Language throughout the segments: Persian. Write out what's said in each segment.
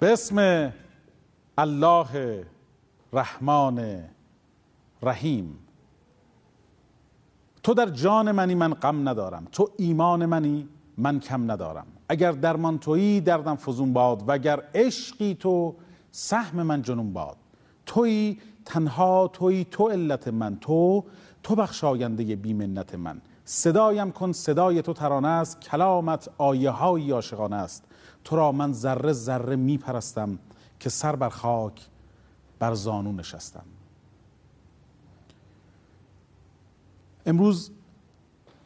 به اسم الله رحمان رحیم. تو در جان منی من غم ندارم. تو ایمان منی من کم ندارم. اگر درمان تویی دردم فزون باد. و اگر عشقی تو سهم من جنون باد. تویی تنها تویی تو علت من. تو تو بخشاینده بیمنت من. صدایم کن صدای تو ترانه است کلامت آیه های عاشقانه است. تو را من ذره ذره می پرستم که سر بر خاک بر زانو نشستم. امروز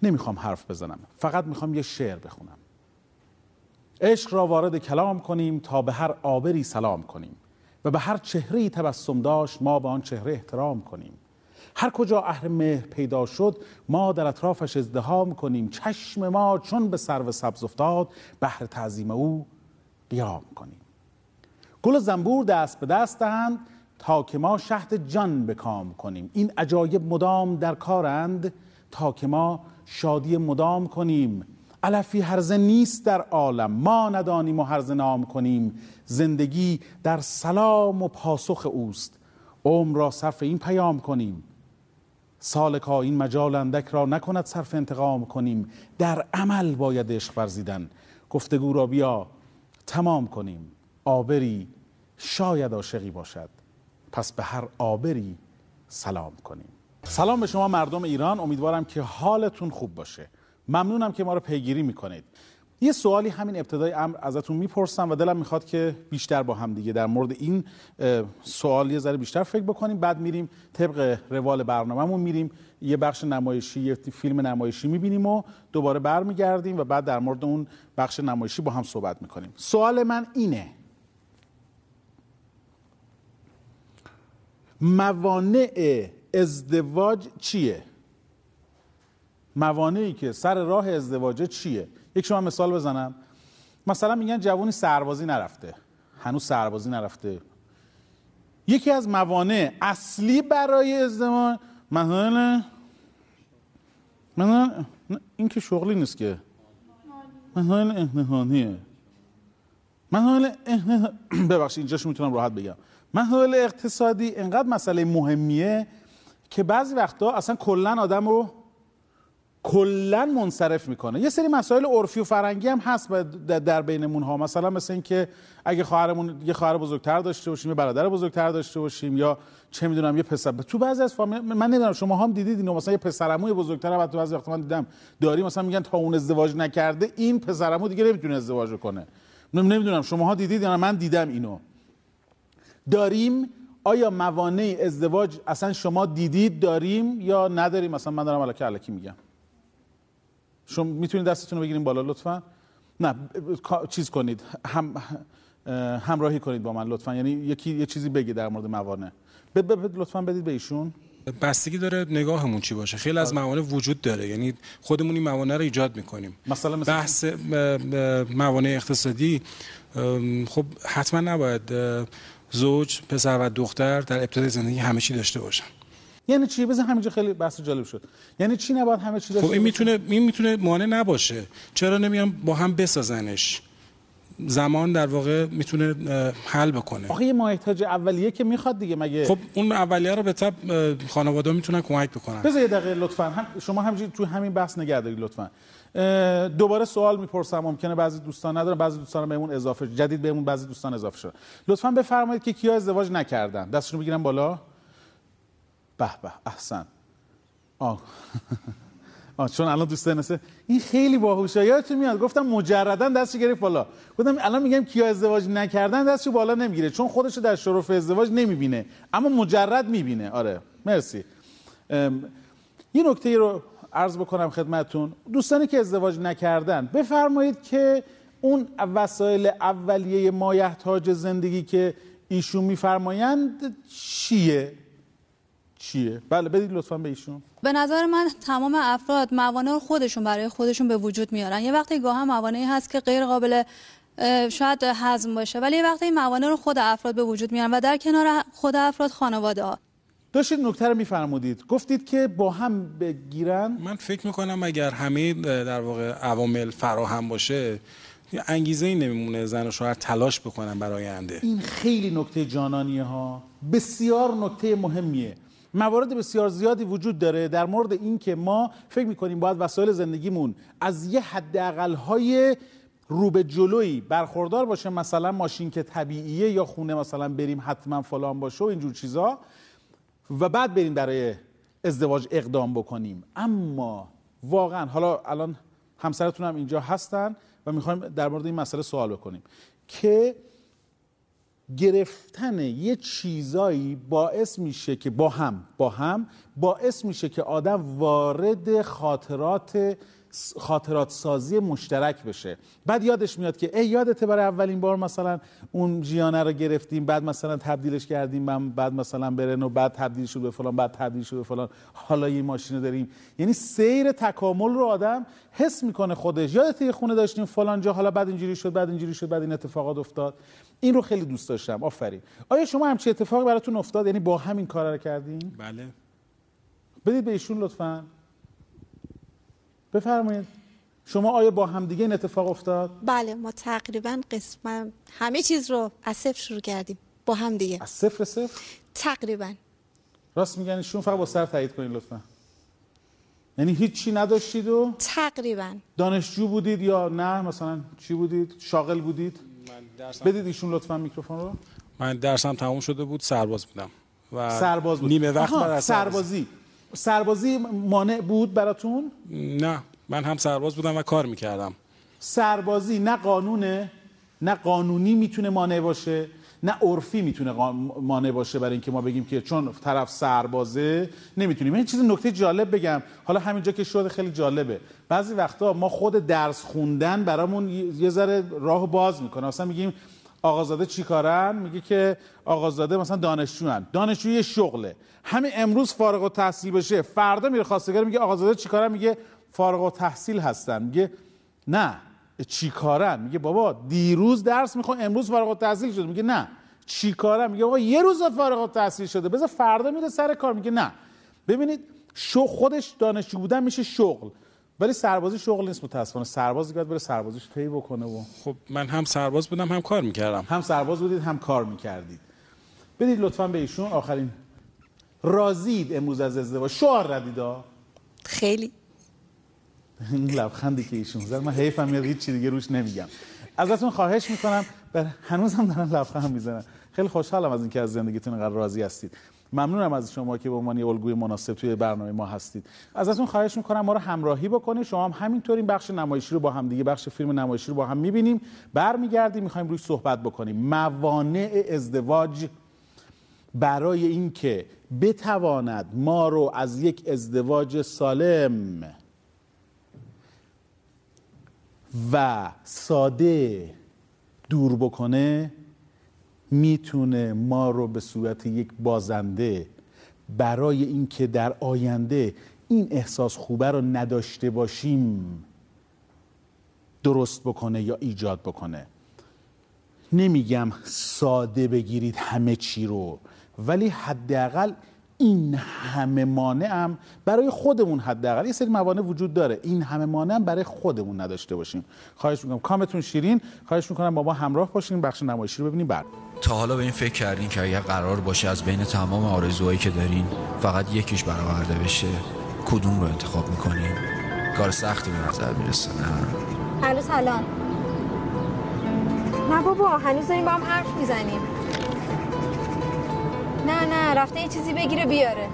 نمی‌خوام حرف بزنم فقط می‌خوام یه شعر بخونم. عشق را وارد کلام کنیم تا به هر آبری سلام کنیم و به هر چهره تبسم داشت ما به آن چهره احترام کنیم. هر کجا اهل مهر پیدا شد ما در اطرافش ازدهام کنیم. چشم ما چون به سرو سبز افتاد بهر تعظیم او قیام کنیم. گل زنبور دست به دست دهند تا که ما شهد جان بکام کنیم. این عجایب مدام در کارند تا که ما شادی مدام کنیم. علفی هرزه نیست در عالم ما ندانیم و هرزه نام کنیم. زندگی در سلام و پاسخ اوست. عمر را صرف این پیام کنیم. سالکا این مجال اندک را نکند صرف انتقام کنیم. در عمل باید عشق ورزیدن. گفتگو را بیا تمام کنیم. آبری شاید عاشقی باشد. پس به هر آبری سلام کنیم. سلام به شما مردم ایران. امیدوارم که حالتون خوب باشه. ممنونم که ما رو پیگیری می‌کنید. یه سوالی همین ابتدای امر ازتون می‌پرسم و دلم می‌خواد که بیشتر با هم دیگه در مورد این سوال یه ذره بیشتر فکر بکنیم. بعد میریم طبق روال برنامهمون میریم یه بخش نمایشی یه فیلم نمایشی می‌بینیم و دوباره برمیگردیم و بعد در مورد اون بخش نمایشی با هم صحبت می‌کنیم. سوال من اینه. موانع ازدواج چیه؟ موانعی که سر راه ازدواج چیه؟ یک شما مثال بزنم. مثلا میگن جوونی سربازی نرفته. هنوز سربازی نرفته. یکی از موانع اصلی برای ازدواج مثلا مثلا این که شغلی نیست که. مسائل اهنهانیه. مسائل ببخشید اینجاش می‌تونم راحت بگم. مسائل اقتصادی انقدر مسئله مهمیه که بعضی وقتا اصلا کلا آدم رو کلا منصرف می‌کنه. یه سری مسائل عرفی و فرنگی هم هست در بینمون ها مثلا مثل اینکه اگه خواهرمون یه خواهر بزرگتر داشته باشیم یه برادر بزرگتر داشته باشیم یا چه می‌دونم یه پسر تو بعضی از فامیل من نمی‌دونم شما هم دیدید اینو؟ مثلا یه پسرعموی بزرگتر بعد تو بعضی وقتا من دیدم داری مثلا میگن تا اون ازدواج نکرده این پسرعمو دیگه نمی‌تونه ازدواج کنه نمی‌دونم شما ها دیدید یا من دیدم اینو. داریم؟ آیا موانع ازدواج اصلا شما دیدید داریم یا نداریم؟ مثلا من دارم الکی میگم. شما می‌تونید دستتون رو بگیریم بالا لطفا. نه چیز کنید. هم همراهی کنید با من لطفا. یعنی یکی یه چیزی بگی در مورد موانع. لطفا بدید به ایشون. بستگی داره نگاهمون چی باشه. خیلی از موانع وجود داره. یعنی خودمون این موانع رو ایجاد می‌کنیم. مثلا, مثلا بحث موانع اقتصادی خب حتما نباید زوج پسر و دختر در ابتدای زندگی همه چی داشته باشن. یعنی چی؟ بزن همینجا خیلی بحث جالب شد. یعنی چی نباید همه چی خب این می‌تونه این می‌تونه مانع نباشه. چرا نمیان با هم بسازنش؟ زمان در واقع می‌تونه حل بکنه. آخه یه مایحتاج اولیه که می‌خواد دیگه مگه خب اون اولیه رو به تب خانواده می‌تونن کمک بکنن. بذار یه دقیقه لطفا. هم شما همینجوری تو همین بحث نگه دارید لطفا. دوباره سوال می‌پرسم. ممکنه بعضی دوستان ندارن بعضی دوستان بهمون اضافه جدید بهمون بعضی دوستان اضافه شد لطفا بفرمایید که کیا ازدواج نکردن. دستشون بگیرن بالا. به به احسن. آه. آه چون الان دوست نسه این خیلی باهوشه. یادتون میاد؟ گفتم مجردا دستش گرفت بالا. گفتم الان میگم کیا ازدواج نکردن دستشو بالا نمی‌گیره. چون خودشو در شرف ازدواج نمی‌بینه. اما مجرد می‌بینه. آره. مرسی. یه نکته رو عرض بکنم خدمتون دوستانی که ازدواج نکردن بفرمایید که اون وسایل اولیه مایحتاج زندگی که ایشون میفرمایند چیه؟ چیه؟ بله بدید لطفا به ایشون. به نظر من تمام افراد موانع رو خودشون برای خودشون به وجود میارن. یه وقتی گاه موانعی هست که غیر قابل شاید هضم باشه ولی یه وقتی موانع رو خود افراد به وجود میارن و در کنار خود افراد خانواده ها. داشتید نکته رو میفرمودید. گفتید که با هم بگیرن. من فکر می‌کنم اگر همه در واقع عوامل فراهم باشه انگیزه ای نمیمونه زن و شوهر تلاش بکنن برای آینده. این خیلی نکته جانانیه ها. بسیار نکته مهمیه. موارد بسیار زیادی وجود داره در مورد این که ما فکر می‌کنیم باید وسایل زندگیمون از یه حداقل های رو به جلویی برخوردار باشه مثلا ماشین که طبیعیه یا خونه مثلا بریم حتما فلان باشه و اینجور چیزا و بعد بریم برای ازدواج اقدام بکنیم. اما واقعا حالا الان همسرتون هم اینجا هستن و می‌خوایم در مورد این مسئله سوال بکنیم که گرفتن یه چیزایی باعث میشه که با هم با هم باعث میشه که آدم وارد خاطرات خاطرات سازی مشترک بشه. بعد یادش میاد که ای یادته برای اولین بار مثلا اون جیانه رو گرفتیم بعد مثلا تبدیلش کردیم من بعد مثلا برن و بعد تبدیل شد به فلان بعد تبدیل شد به فلان. حالا یه ماشین داریم. یعنی سیر تکامل رو آدم حس می‌کنه خودش. یادت یه خونه داشتیم فلان جا حالا بعد اینجوری شد بعد اینجوری شد بعد این اتفاقات افتاد. این رو خیلی دوست داشتم. آفرین. آیا شما همچین اتفاقی براتون افتاد؟ یعنی با همین کارا رو کردین؟ بله. بدید به ایشون لطفاً. بفرمایید. شما آیا با همدیگه این اتفاق افتاد؟ بله ما تقریبا قسم همه چیز رو از صفر شروع کردیم با هم دیگه از صفر صفر؟ تقریبا. راست میگن ایشون فقط با سر تایید کنید لطفا. یعنی هیچی نداشتید و تقریبا. دانشجو بودید یا نه؟ مثلا چی بودید؟ شاغل بودید؟ من درسم بدید ایشون لطفا میکروفون رو. من درسم تموم شده بود سرباز بودم. و سرباز بود نیمه وقت آها، بعد از سربازی. سربازی مانع بود براتون؟ نه من هم سرباز بودم و کار می‌کردم. سربازی نه قانونه نه قانونی می‌تونه مانع باشه نه عرفی می‌تونه مانع باشه برای اینکه ما بگیم که چون طرف سربازه نمی‌تونیم. این چیز نکته جالب بگم. حالا همینجا که شده خیلی جالبه. بعضی وقتا ما خود درس خوندن برامون یه ذره راه باز می‌کنه. مثلا میگیم آقازاده چی کارن؟ میگه که آقازاده مثلا دانشجوان یه شغله. همین امروز فارغ التحصیل بشه فردا میره خواستگار میگه آقازاده چی کارن؟ میگه فارغ التحصیل هستن. میگه نه. چی کارن؟ میگه بابا دیروز درس می‌خوام امروز فارغ التحصیل شده. میگه نه. چی کارن؟ میگه بابا یه روز فارغ التحصیل شده. بذار فردا میره سر کار. میگه نه. ببینید شو خودش دانشجو بودن میشه شغل. ولی سربازی شغل نیست متاسفانه. سربازی باید بره سربازیش طی بکنه و خب من هم سرباز بودم هم کار می‌کردم. هم سرباز بودید هم کار می‌کردید. بدید لطفا به ایشون. آخرین راضید امروز از ازدواج. شعار ردیدا خیلی. این لبخندی که ایشون زد. من حیفم میاد هیچ چی دیگه روش نمیگم. ازتون خواهش می‌کنم بر هنوزم دارن لبخند می‌زنن. خیلی خوشحالم از اینکه از زندگیتون انقدر راضی هستید. ممنونم از شما که به عنوان یه الگوی مناسب توی برنامه ما هستید. ازتون خواهش می‌کنم ما رو همراهی بکنید. شما هم همینطور این بخش نمایشی رو با هم دیگه بخش فیلم نمایشی رو با هم می‌بینیم. برمیگردیم می‌خوایم روش صحبت بکنیم. موانع ازدواج برای اینکه بتواند ما رو از یک ازدواج سالم و ساده دور بکنه می‌تونه ما رو به صورت یک بازنده برای اینکه در آینده این احساس خوبه رو نداشته باشیم درست بکنه یا ایجاد بکنه. نمیگم ساده بگیرید همه چی رو ولی حداقل این همه مانع هم برای خودمون حداقل. یه سری موانع وجود داره. این همه مانع هم برای خودمون نداشته باشیم. خواهش می‌کنم. کامتون شیرین. خواهش می‌کنم با ما همراه باشین. بخش نمایشی رو ببینیم بعد. تا حالا به این فکر کردین که اگر قرار باشه از بین تمام آرزوهایی که دارین فقط یکیش برآورده بشه کدوم رو انتخاب می‌کنین؟ کار سختی به نظر می‌رسه نه؟ الو سلام نه بابا هنوز داریم با هم حرف می‌زنیم. نه نه رفته یه چیزی بگیره بیاره.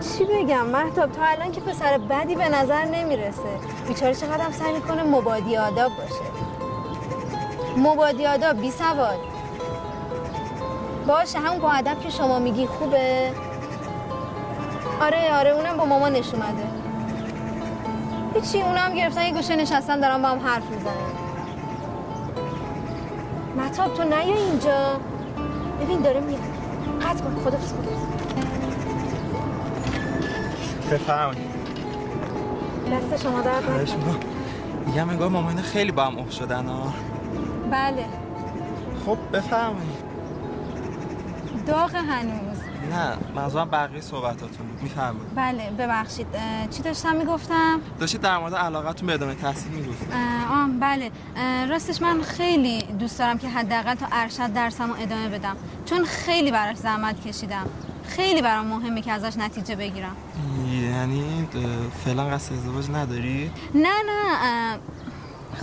چی بگم؟ مهتاب تا الان که پسر بدی به نظر نمی‌رسه. بیچاره چقدر هم سعی می‌کنه مبادی آداب باشه. مبادی آداب بی سواد. باشه همون با ادب که شما میگی خوبه. آره آره اونم با مامانش اومده. هیچی اونم گرفتن یه گوشه نشستن دارن با هم حرف می‌زنن. مطاب تو نیا اینجا. ببین داره میاد. قطع کن خدا بفرمایید. دست شما نکنه. می‌کنم. میگم انگار مامان خیلی با هم اوه شدن ها بله. خب بفرمایید. داغ هنوز. نه منظورم بقیه صحبتاتون. بود می‌فهمید بله ببخشید. چی داشتم می‌گفتم؟ داشتید در مورد علاقتون به ادامه تحصیل می‌گفتید. آه بله. اه، راستش من خیلی دوست دارم که حداقل تا ارشد درسمو ادامه بدم. چون خیلی براش زحمت کشیدم. خیلی برام مهمه که ازش نتیجه بگیرم. یعنی فعلا قصد ازدواج نداری؟ نه نه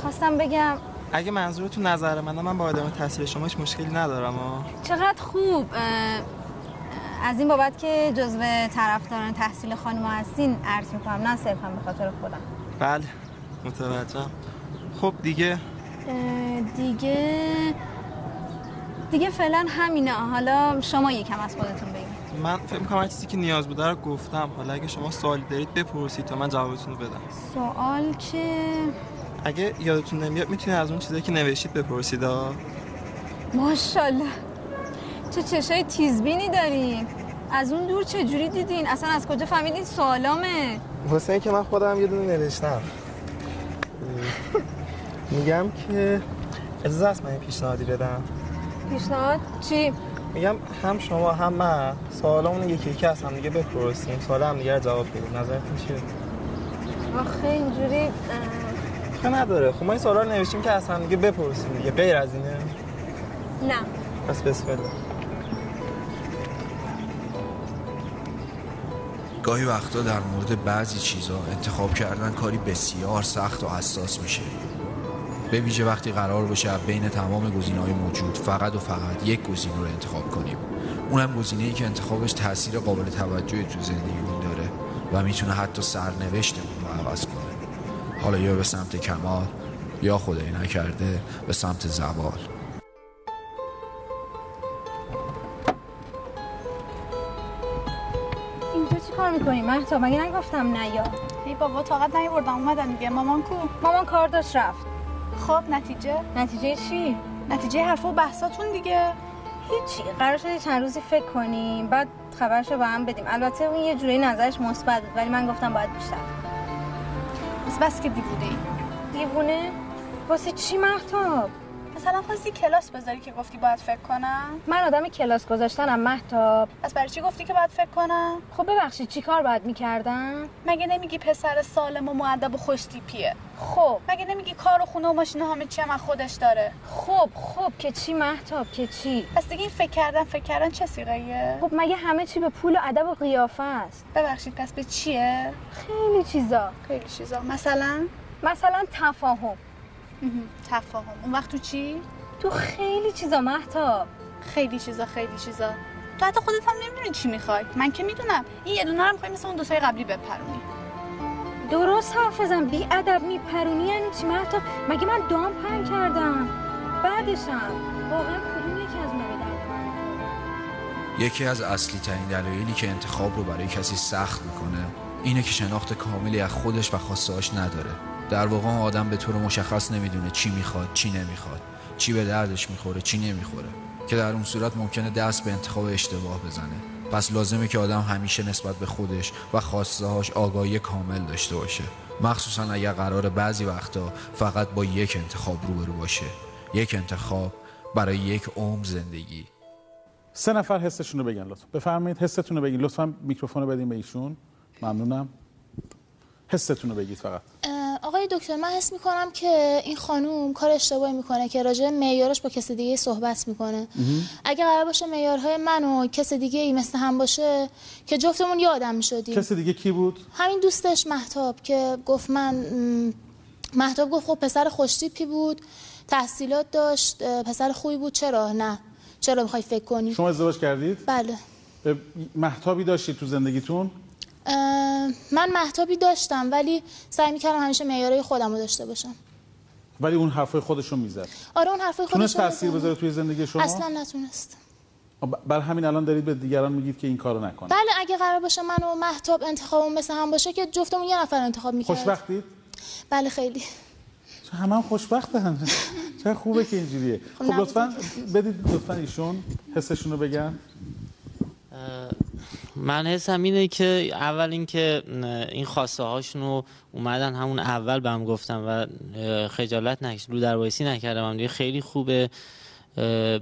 خواستم بگم. اگه منظورتون نظر منه من با ادامه تحصیل شما هیچ مشکلی ندارم ها چقدر خوب. از این بابت که جزو طرفداران تحصیل خانم هستین عرض می‌کنم نه صرفا به خاطر خودم. بله متوجهم. خب دیگه دیگه دیگه فعلا همینه. حالا شما یکم از خودتون بگید. من فکر می‌کنم چیزی که نیاز بوده رو گفتم. حالا اگه شما سوالی دارید بپرسید تا من جوابتون رو بدم. سوال که اگه یادتون نمیاد می‌تونید از اون چیزایی که نوشتید بپرسید ها ماشاءالله. چه چشای تیزبینی دارین. از اون دور چه جوری دیدین؟ اصلا از کجا فهمیدین؟ سوالامه. واسه اینکه من خودم یه دونه نوشتم. میگم که اجازه است من یه پیشنهادی بدم. پیشنهاد چی؟ میگم هم شما هم من سوالامون یکی یکی از هم دیگه بپرسیم. سوال هم دیگه جواب بدیم. نظرتون چیه؟ آخه اینجوری خب نداره. خب ما این سوالا رو نوشتیم که از هم دیگه بپرسیم دیگه. غیر از اینه. نه. پس بسم الله. گاهی وقتا در مورد بعضی چیزا انتخاب کردن کاری بسیار سخت و حساس میشه. به ویژه وقتی قرار باشه بین تمام گزینه‌های موجود فقط و فقط یک گزینه رو انتخاب کنیم. اونم گزینه‌ای که انتخابش تاثیر قابل توجهی تو زندگیمون داره و می‌تونه حتی سرنوشتمون رو عوض کنه. حالا یا به سمت کمال یا خدای نکرده به سمت زوال. اینجا چی کار می‌کنی مهتا؟ مگه نگفتم نیا ای بابا طاقت نیوردم اومدم دیگه. مامان کو؟ مامان کار داشت رفت. خب نتیجه؟ نتیجه چی؟ نتیجه حرف و بحثاتون دیگه. هیچی. قرار شده چند روزی فکر کنیم. بعد خبرشو به هم بدیم. البته اون یه جوری نظرش مثبت بود ولی من گفتم باید بیشتر. بس بس که دیوونه ای. دیوونه؟ واسه چی مهتاب؟ مثلا خواستی کلاس بذاری که گفتی باید فکر کنم؟ من آدم کلاس گذاشتنم مهتاب. پس برای چی گفتی که باید فکر کنم؟ خب ببخشید چی کار باید می‌کردم؟ مگه نمیگی پسر سالم و معدب و خوشتیپیه خب مگه نمیگی کار و خونه و ماشین همه چی هم از خودش داره؟ خب خب که چی مهتاب که چی؟ پس دیگه این فکر کردن فکر کردن چه سیغهیه خب مگه همه چی به پول و ادب و قیافه است؟ ببخشید پس به چیه؟ خیلی چیزا. خیلی چیزا. مثلا؟ مثلا تفاهم. تفاهم. اون وقت تو چی؟ تو خیلی چیزا مهتاب. خیلی چیزا خیلی چیزا. تو حتی خودت هم نمی‌دونی چی می‌خوای. من که می‌دونم. این یه دونه رو می‌خوای مثل اون دوستای قبلی بپرونی. درست حرف بزن. بی ادب میپرونی یعنی چی مهتاب؟ مگه من دام پهن کردم؟ بعدشم. واقعا کدوم یکی از اونا؟ یکی از اصلی ترین دلایلی که انتخاب رو برای کسی سخت می‌کنه اینه که شناخت کاملی از خودش و خواستهاش نداره. در واقع آدم به طور مشخص نمی‌دونه چی می‌خواد چی نمی‌خواد چی به دردش می‌خوره چی نمی‌خوره. که در اون صورت ممکنه دست به انتخاب اشتباه بزنه. پس لازمه که آدم همیشه نسبت به خودش و خواستهاش آگاهی کامل داشته باشه. مخصوصا اگر قرار بعضی وقتا فقط با یک انتخاب روبرو باشه. یک انتخاب برای یک عمر زندگی. سه نفر حسشون رو بگن لطفا. بفرمایید حستون رو بگین. لطفا میکروفون رو بدین به ایشون. ممنونم. حستون رو بگید فقط. دکتر من حس می‌کنم که این خانوم کار اشتباهی می‌کنه که راجع معیارش با کس دیگه صحبت می‌کنه. اگه قرار باشه معیارهای من و کس دیگه ای مثل هم باشه که جفتمون یه آدم می‌شدیم. کسی دیگه کی بود؟ همین دوستش محتاب که گفت من محتاب گفت خب پسر خوشتیپی بود؟ تحصیلات داشت پسر خوبی بود. چرا؟ نه. چرا می‌خوای فکر کنی؟ شما ازدواج کردید؟ بله. محتابی داشتید تو زندگیتون؟ من محتابی داشتم ولی سعی می‌کردم همیشه معیارهای خودم رو داشته باشم. ولی اون حرفای خودشو می‌زد. آره اون حرفای خودش تاثیر. بذاره توی زندگی شما؟ اصلا نتونست. بر همین الان دارید به دیگران میگید که این کارو نکنید بله اگه قرار باشه من و محتاب انتخابمون مثل هم باشه که جفتمون یه نفر انتخاب می‌کرد خوشبختید؟ بله خیلی. همه هم خوشبختن چه خوبه که اینجوریه. خب نبود. لطفا بدید لطفا ایشون حسشون رو بگن. من حسم اینه که اول اینکه این خواسته هاشون رو اومدن همون اول بهم گفتم و خجالت نکش رو در نکردم دیگه خیلی خوبه.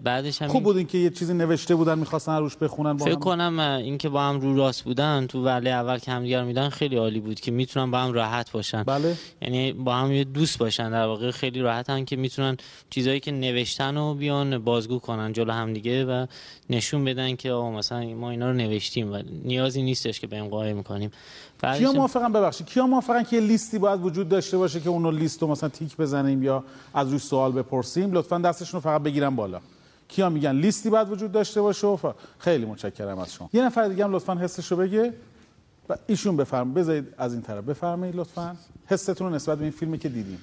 بعدش هم خوب بود اینکه یه چیزی نوشته بودن می‌خواستن روش بخونن با فکر هم. کنم اینکه با هم رو راست بودن تو وله اول که همدیگر میدن خیلی عالی بود که می‌تونن با هم راحت باشن بله یعنی با هم یه دوست باشن در واقع خیلی راحتن که می‌تونن چیزایی که نوشتن و بیان بازگو کنن جلو همدیگه و نشون بدن که آقا مثلا ما اینا رو نوشتیم و نیازی نیستش که بهم قایم کنیم بعدش کیا هم- موافقن؟ ببخشید. کیا موافقن که یه لیستی باید وجود داشته باشه که اونو لیست رو مثلا تیک بزنیم یا از روش سوال بپرسیم؟ لطفا دستشون رو فقط بگیرن بالا. کیا میگن لیستی باید وجود داشته باشه ف... خیلی متشکرم از شما. یه نفر دیگه هم لطفا حسش رو بگه. و ایشون بفرم بذارید از این طرف بفرمایید لطفا. حستون رو نسبت به این فیلمی که دیدیم.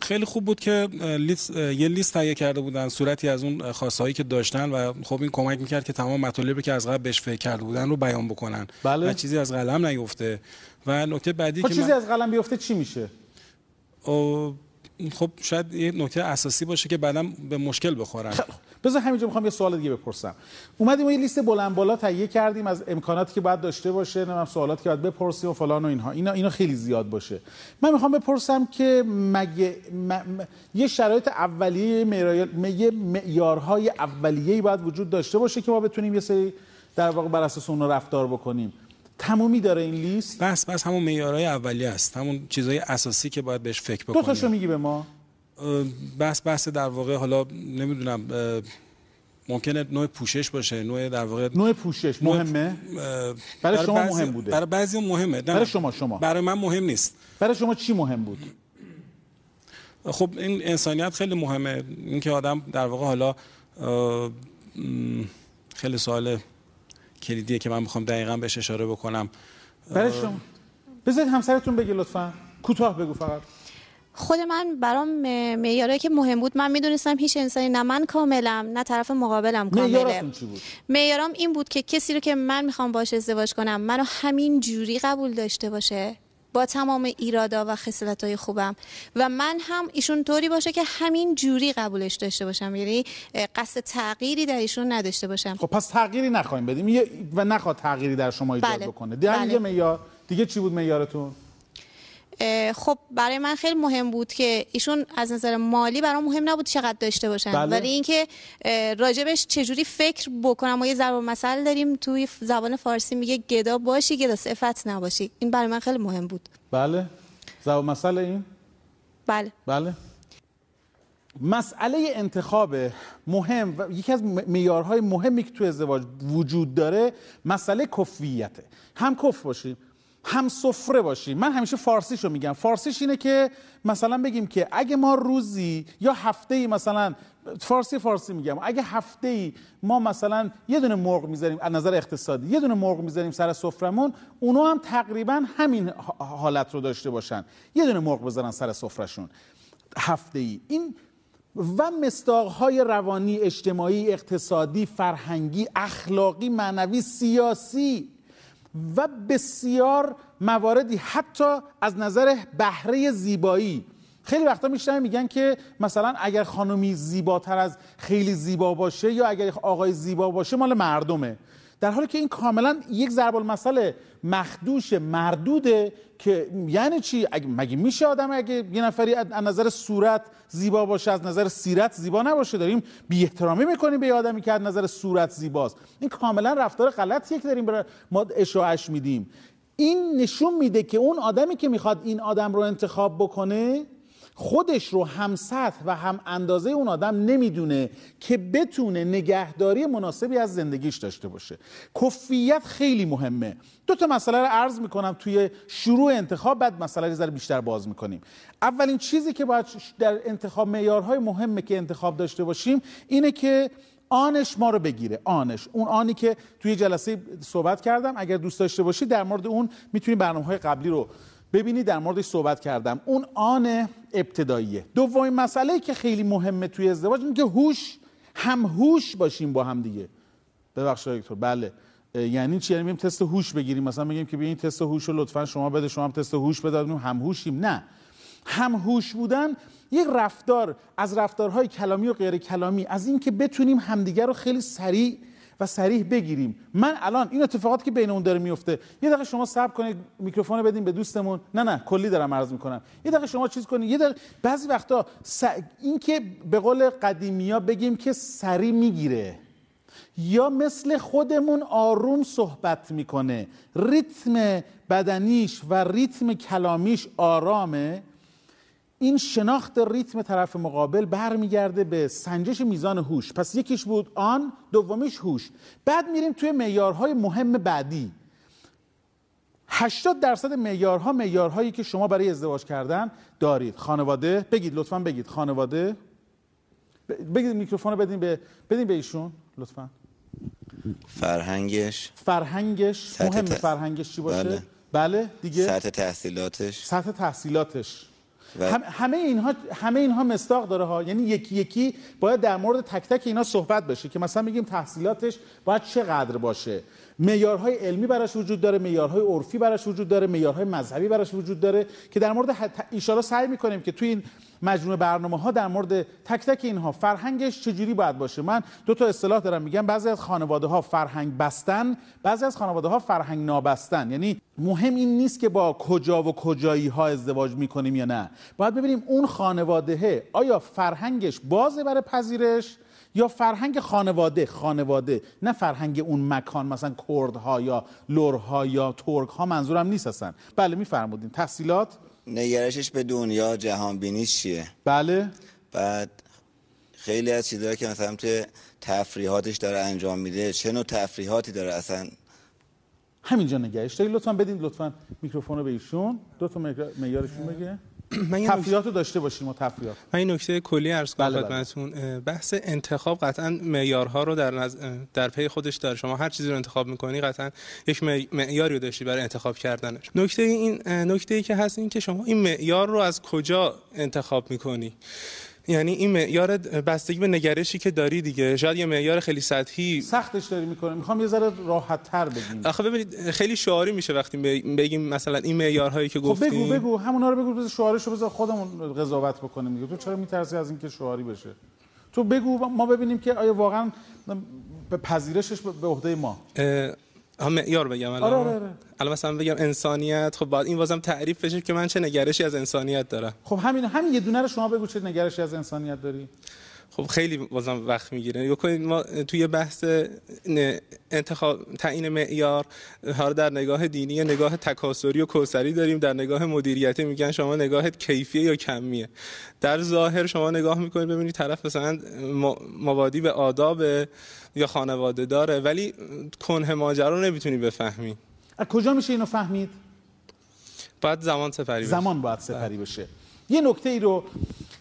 خیلی خوب بود که لیست یه لیست تهیه کرده بودن صورتی از اون خواستهایی که داشتن و خب این کمک می‌کرد که تمام مطالبی که از قبل بهش فکر کرده بودن رو بیان بکنن. بله. و چیزی از قلم نیفته. و نکته بعدی خب که چیزی من- از قلم بیفته چی میشه؟ او- خب شاید یه نکته اساسی باشه که بعدا به مشکل بخورن. بذار همینجا می‌خوام یه سوال دیگه بپرسم. اومدیم و یه لیست بلند بالا تهیه کردیم از امکاناتی که باید داشته باشه نمی‌دونم سوالاتی که باید بپرسیم و فلان و اینها. اینا اینا خیلی زیاد باشه. من می‌خوام بپرسم که مگه م- م- یه شرایط اولیه یه معیارهای اولیه‌ای باید وجود داشته باشه که ما بتونیم یه سری در واقع بر اساس اون رفتار بکنیم؟ تمومی داره این لیست؟ بس بس همون معیارهای اولیه است. همون چیزهای اساسی که باید بهش فکر دو بکنیم. تاشو میگی به ما. بحث بحث در واقع حالا نمی‌دونم ممکنه نوع پوشش باشه نوع در واقع نوع پوشش مهمه؟ اه، برای شما مهم بوده. برای بعضی مهمه نه، برای شما- شما. برای من مهم نیست. برای شما چی مهم بود؟ خب این انسانیت خیلی مهمه. اینکه آدم در واقع حالا خیلی سوال کلیدیه که من می‌خوام دقیقا بهش اشاره بکنم. برای شما بذارید همسرتون بگه لطفا. کوتاه بگو فقط. خود من برام معیارایی که مهم بود من می‌دونستم هیچ انسانی نه من کاملم نه طرف مقابلم کامله. معیارام این بود که کسی رو که من می‌خوام باش ازدواج کنم منو همین جوری قبول داشته باشه با تمام ایرادا و خصلت‌های خوبم و من هم ایشون طوری باشه که همین جوری قبولش داشته باشم. یعنی قصد تغییری در ایشون نداشته باشم. خب پس تغییری نخوایم بدیم. و نخواد تغییری در شما ایجاد بله. بکنه. دیگه بله. معیار. دیگه چی بود معیارتون؟ خب برای من خیلی مهم بود که ایشون از نظر مالی برام مهم نبود چقدر داشته باشن. بله. ولی اینکه راجبش چجوری فکر بکنم ما یه ضرب المثل داریم توی زبان فارسی میگه گدا باشی گدا صفت نباشی. این برای من خیلی مهم بود. بله. جواب مسئله این؟ بله. بله. مسئله انتخاب مهم و یکی از م- معیارهای مهمی که تو ازدواج وجود داره مسئله کفیته هم کف باشیم هم سفره باشیم من همیشه فارسیشو میگم. فارسیش اینه که مثلا بگیم که اگه ما روزی یا هفته ای مثلا فارسی فارسی میگم. اگه هفته ای ما مثلا یه دونه مرغ می‌ذاریم از نظر اقتصادی یه دونه مرغ می‌ذاریم سر سفرمون اونا هم تقریبا همین حالت رو داشته باشن. یه دونه مرغ بذارن سر سفرشون هفته ای این و مستاقهای روانی اجتماعی اقتصادی فرهنگی اخلاقی معنوی سیاسی و بسیار مواردی حتی از نظر بهره زیبایی. خیلی وقتا میشنم میگن که مثلا اگر خانمی زیباتر از خیلی زیبا باشه یا اگر آقای زیبا باشه مال مردمه. در حالی که این کاملا یک ضرب المثل مخدوش مردوده که یعنی چی؟ اگه مگه میشه آدم اگه یه نفری از نظر صورت زیبا باشه از نظر سیرت زیبا نباشه؟ داریم بی احترامی می‌کنیم به آدمی که از نظر صورت زیباست. این کاملا رفتار غلطیه که داریم ما اشاعش میدیم. این نشون میده که اون آدمی که می‌خواد این آدم رو انتخاب بکنه خودش رو هم سطح و هم اندازه اون آدم نمی‌دونه که بتونه نگهداری مناسبی از زندگیش داشته باشه. کفیت خیلی مهمه. دو تا مسئله رو عرض می‌کنم. توی شروع انتخاب بعد مسئله رو بیشتر باز می‌کنیم. اولین چیزی که باید در انتخاب معیارهای مهمه که انتخاب داشته باشیم اینه که آنش ما رو بگیره. آنش. اون آنی که توی جلسه صحبت کردم اگر دوست داشته باشید در مورد اون می‌تونید برنامه های قبلی رو ببینید در موردش صحبت کردم. اون آن ابتداییه. دومین مسئله که خیلی مهمه توی ازدواج اینه که هوش هم هوش باشیم با هم دیگه. ببخشید دکتر. بله. یعنی چی؟ یعنی تست هوش بگیریم. مثلا بگیم که بیاین تست هوش رو لطفا شما بده. شما هم تست هوش بده. هم هوشیم. نه. هم هوش بودن یک رفتار از رفتارهای کلامی و غیر کلامی از اینکه بتونیم همدیگر رو خیلی سریع و سریح بگیریم. من الان این اتفاقاتی که بین اون داره میفته یه دقیقه شما صبر کنید میکروفون رو بدین به دوستمون. نه نه کلی دارم عرض می‌کنم. یه دقیقه شما چیز کنید. یه دقیقه بعضی وقتا س... این که به قول قدیمیا بگیم که سری می‌گیره یا مثل خودمون آروم صحبت می‌کنه. ریتم بدنیش و ریتم کلامیش آرامه. این شناخت ریتم طرف مقابل برمیگرده به سنجش میزان هوش. پس یکیش بود آن دومیش هوش. بعد میریم توی معیارهای مهم بعدی. 80 درصد معیارها معیارهایی که شما برای ازدواج کردن دارید. خانواده بگید لطفا بگید. خانواده بگید میکروفون رو بدین به بدین به ایشون. لطفا. فرهنگش. فرهنگش مهم ت- فرهنگش چی باشه؟ بله. بله دیگه. سطح تحصیلاتش. سطح تحصیلاتش. و- هم- همه اینها همه اینها مستاق داره ها. یعنی یکی یکی باید در مورد تک تک اینا صحبت بشه که مثلا میگیم تحصیلاتش باید چقدر باشه. معیارهای علمی براش وجود داره معیارهای عرفی براش وجود داره معیارهای مذهبی براش وجود داره که در مورد ان سعی می‌کنیم که توی این مجموعه برنامه ها در مورد تک تک اینها فرهنگش چجوری باید باشه؟ من دو تا اصطلاح دارم. میگم بعضی از خانواده ها فرهنگ بستن بعضی از خانواده ها فرهنگ نابستن. یعنی مهم این نیست که با کجا و کجایی ها ازدواج می‌کنیم یا نه. باید ببینیم اون خانواده آیا فرهنگش بازه برای پذیرش یا فرهنگ خانواده؟ خانواده نه فرهنگ اون مکان مثلا کردها یا لورها یا ترک ها منظورم نیست اصلا. بله میفرمودین. تحصیلات؟ نگرشش به دنیا جهان بینیش چیه؟ بله. بعد خیلی از چیزهایی که مثلا توی تفریحاتش داره انجام میده چه نوع تفریحاتی داره اصلا؟ همینجا نگهش دارید. لطفا بدین لطفا میکروفون رو به ایشون. دو تا معیارشون بگه. من یه رو داشته باشیم ما تفریحات من این نکته کلی عرض کنم بله، بله. خدمتتون بحث انتخاب قطعا معیارها رو در. اه، در پی خودش داره شما هر چیزی رو انتخاب می‌کنی قطعا یک معی- معیاری رو داشتی برای انتخاب کردنش نکته این نکته ای که هست این که شما این معیار رو از کجا انتخاب می‌کنی یعنی این معیار بستگی به نگرشی که داری دیگه. شاید یه معیار خیلی سطحی سختش داری می‌کنه می‌خوام یه ذره راحت تر بگیم. آخه ببینید خیلی شعاری میشه وقتی بگیم مثلا این معیارهایی که خب گفتیم. بگو. بگو همونا رو بگو بذار شعارشو بذار خودمون قضاوت بکنیم دیگه. تو چرا میترسی از اینکه شعاری بشه؟ تو بگو ما ببینیم که آیا واقعا به پذیرشش به عهده ما. ها معیار بگم الان. آره، آره، آره. الان مثلا بگم انسانیت خب باید این بازم تعریف بشه که من چه نگرشی از انسانیت دارم. خب همین همین یه دونه رو شما بگو چه نگرشی از انسانیت داری. خب خیلی بازم وقت می‌گیره. بکنید ما توی بحث انتخاب تعیین معیار ها رو در نگاه دینی نگاه تکاسری و کوسری داریم در نگاه مدیریتی میگن شما نگاهت کیفیه یا کمیه. در ظاهر شما نگاه می‌کنید ببینید طرف مثلا مبادی به آداب یا خانواده داره ولی کنه ماجرا رو نمی‌تونی بفهمی. از کجا میشه اینو فهمید؟ باید زمان سپری بشه. زمان باید سپری بشه. یه نکته ای رو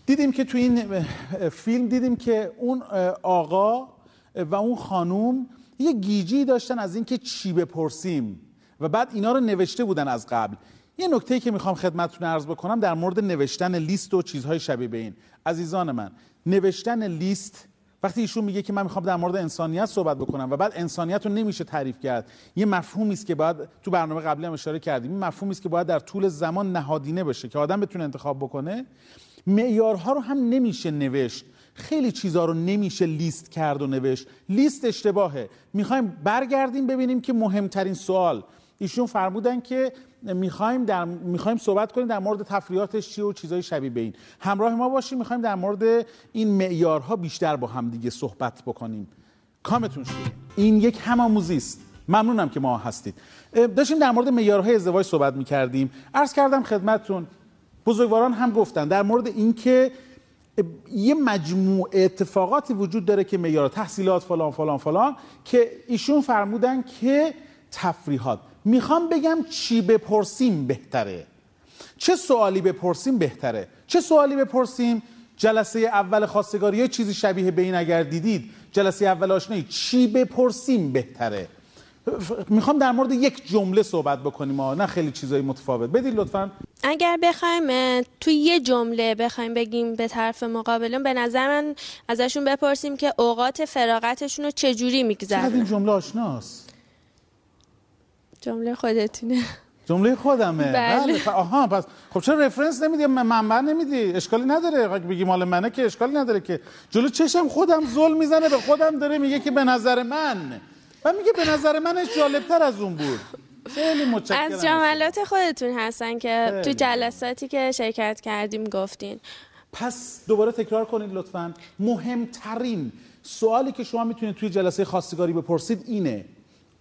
دیدیم که تو این فیلم دیدیم که اون آقا و اون خانوم یه گیجی داشتن از اینکه چی بپرسیم. و بعد اینا رو نوشته بودن از قبل. یه نکته که می‌خوام خدمتتون عرض بکنم در مورد نوشتن لیست و چیزهای شبیه به این. عزیزان من نوشتن لیست وقتی ایشون میگه که من می‌خوام در مورد انسانیت صحبت بکنم و بعد انسانیت رو نمیشه تعریف کرد یه مفهومی است که باید تو برنامه قبلی هم اشاره کردیم این مفهومی است که باید در طول زمان نهادینه بشه که آدم بتونه انتخاب بکنه. معیارها رو هم نمیشه نوشت. خیلی چیزها رو نمیشه لیست کرد و نوشت. لیست اشتباهه. می‌خوایم برگردیم ببینیم که مهمترین سوال. ایشون فرمودن که می‌خوایم در می‌خوایم صحبت کنیم در مورد تفریحاتش چیه و چیزای شبیه به این. همراه ما باشیم می‌خوایم در مورد این معیارها بیشتر با هم دیگه صحبت بکنیم. کامتون شد. این یک همآموزی است. ممنونم که ما هستید. داشتیم در مورد معیارهای ازدواج صحبت می‌کردیم. عرض کردم خدمتتون بزرگواران هم گفتن در مورد اینکه یه مجموع اتفاقاتی وجود داره که معیار تحصیلات فلان فلان فلان که ایشون فرمودن که تفریحات. می‌خوام بگم چی بپرسیم بهتره. چه سوالی بپرسیم بهتره. چه سوالی بپرسیم؟ جلسه اول خواستگاری یه چیزی شبیه به این اگر دیدید. جلسه اول آشنایی. چی بپرسیم بهتره؟ می‌خوام در مورد یک جمله صحبت بکنیم. ها نه خیلی چیزای متفاوت. بدید لطفا. اگر بخوایم توی یه جمله بخوایم بگیم به طرف مقابلون به نظر من ازشون بپرسیم که اوقات فراغتشون رو چجوری چقدر این میگذرن جمله آشناست؟ جمله خودتونه. جمله خودمه. بله. ف- آها پس خب چرا رفرنس نمیدی؟ من- منبع نمیدی؟ اشکالی نداره. اگه بگی مال منه که اشکالی نداره که. جلو چشم خودم زل می‌زنه به خودم داره میگه که به نظر من. و میگه به نظر منش جالبتر از اون بود. خیلی متشکرم از جملات خودتون هستن که تو. جلساتی که شرکت کردیم گفتین. پس دوباره تکرار کنید لطفا. مهمترین سوالی که شما می‌تونید توی جلسه خواستگاری بپرسید اینه.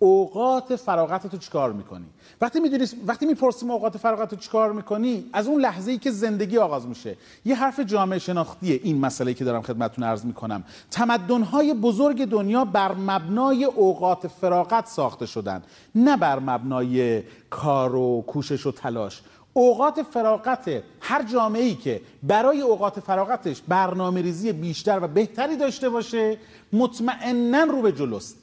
اوقات فراغت تو چیکار می‌کنی؟ وقتی می‌دونی وقتی می‌پرسیم اوقات فراغت تو چیکار می‌کنی از اون لحظه ای که زندگی آغاز میشه. یه حرف جامعه شناختیه این مسئله که دارم خدمتتون عرض می‌کنم. تمدن‌های بزرگ دنیا بر مبنای اوقات فراغت ساخته شدن. نه بر مبنای کار و کوشش و تلاش. اوقات فراغت هر جامعه ای که برای اوقات فراغتش برنامه ریزی بیشتر و بهتری داشته باشه مطمئنا رو به جلوست.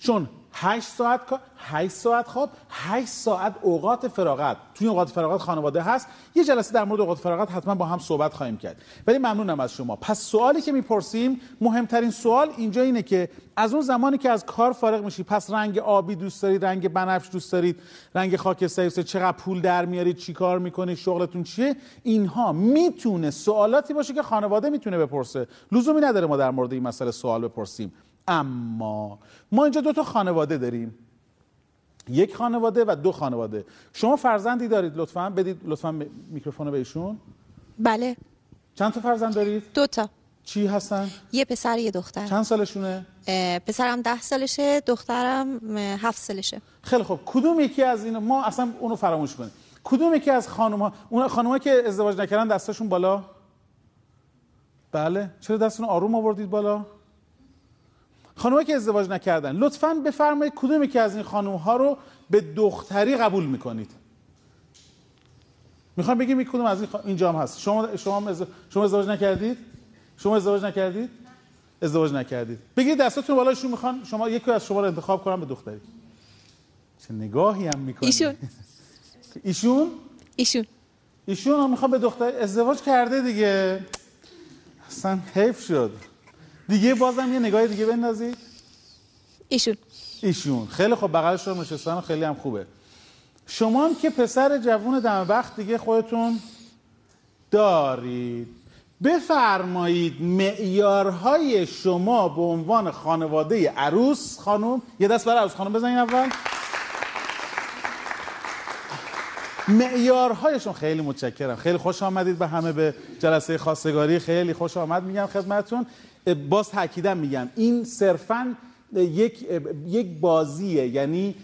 چون 8 ساعت کار 8 ساعت خواب 8 ساعت اوقات فراغت. توی اوقات فراغت خانواده هست. یه جلسه در مورد اوقات فراغت حتما با هم صحبت خواهیم کرد. ولی ممنونم از شما. پس سوالی که می‌پرسیم مهمترین سوال اینجا اینه که از اون زمانی که از کار فارغ میشی پس رنگ آبی دوست دارید رنگ بنفش دوست دارید رنگ خاکستری دوست چقدر پول در میارید چی کار می‌کنید شغلتون چیه؟ اینها می‌تونه سوالاتی باشه که خانواده می‌تونه بپرسه. لزومی نداره ما در مورد این مسئله سوال بپرسیم. اما ما اینجا دو تا خانواده داریم. یک خانواده و دو خانواده. شما فرزندی دارید لطفا؟ بدید لطفا میکروفون رو به ایشون. بله. چند تا فرزند دارید؟ دو تا. چی هستن؟ یه پسر یه دختر. چند سالشونه؟ پسرم ده سالشه دخترم هفت سالشه. خیلی خب کدوم یکی از اینا ما اصلا اونو فراموش کنیم. کدوم یکی از خانم ها اون خانم که ازدواج نکردن دستشون بالا؟ بله. چرا دستتون آروم آوردید بالا؟ خانمایی که ازدواج نکردن لطفا بفرمایید کدوم یکی از این خانم ها رو به دختری قبول می‌کنید؟ می‌خوام بگیم این کدوم از این خا... اینجا هم هست. شما شما ازدواج... شما ازدواج نکردید؟ شما ازدواج نکردید؟ ازدواج نکردید. بگید دستاتون بالاشون می‌خوان. شما یکی از شما رو انتخاب کنم به دختری. چه نگاهی هم می‌کنید؟ ایشون. ایشون؟ ایشون. ایشون هم می‌خواد به دختر ازدواج کرده دیگه. اصلا حیف شد. دیگه بازم یه نگاه دیگه بندازید ایشون. ایشون. خیلی خوب بغلش رو نشستن و خیلی هم خوبه. شما هم که پسر جوون دم وقت دیگه خودتون دارید. بفرمایید معیارهای شما به عنوان خانواده عروس خانم یه دست برای عروس خانم بزنین اول. معیارهایشون خیلی متشکرم. خیلی خوش آمدید به همه به جلسه خواستگاری. خیلی خوش آمد. میگم خدمتتون. باز تاکیدم میگم. این صرفا یک یک بازیه. یعنی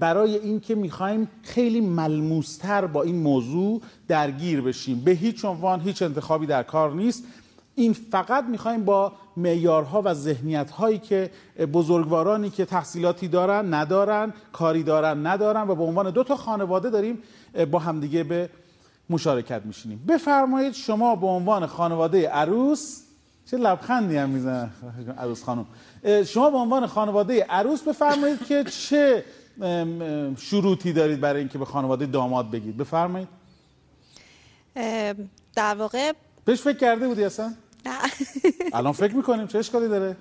برای اینکه می‌خوایم خیلی ملموستر با این موضوع درگیر بشیم. به هیچ عنوان هیچ انتخابی در کار نیست. این فقط می‌خوایم با معیارها و ذهنیت هایی که بزرگوارانی که تحصیلاتی دارن ندارن کاری دارن ندارن و به عنوان دو تا خانواده داریم با همدیگه به مشارکت میشینیم. بفرمایید شما به عنوان خانواده عروس چه لبخندی هم می‌زنه عروس خانم. شما به عنوان خانواده عروس بفرمایید که چه شروطی دارید برای اینکه به خانواده داماد بگید؟ بفرمایید. در واقع بهش فکر کرده بودی اصلا؟ نه. الان فکر می‌کنیم؟ چه اشکالی داره؟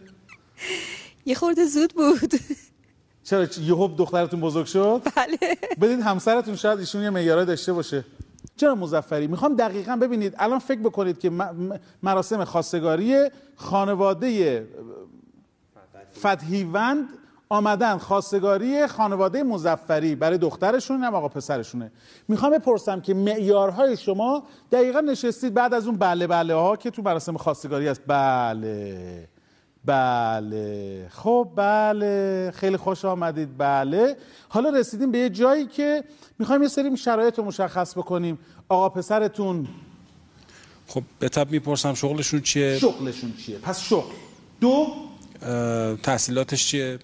یه خورده زود بود. چرا؟ یهو دخترتون بزرگ شد؟ بله. بدید همسرتون شاید ایشون یه معیارای داشته باشه. چرا مزفری می‌خوام دقیقا ببینید الان فکر بکنید که مراسم خواستگاری خانواده فتحیوند آمدن خواستگاری خانواده مزفری برای دخترشون هم آقا پسرشونه. می‌خوام بپرسم که معیارهای شما دقیقا نشستید بعد از اون بله بله ها که تو مراسم خواستگاری هست. بله. بله. خب بله. خیلی خوش آمدید. بله. حالا رسیدیم به یه جایی که می‌خوایم یه سری شرایط رو مشخص بکنیم. آقا پسرتون؟ خب به تب می‌پرسم شغلشون چیه؟ شغلشون چیه؟ پس شغل. دو؟ تحصیلاتش چیه؟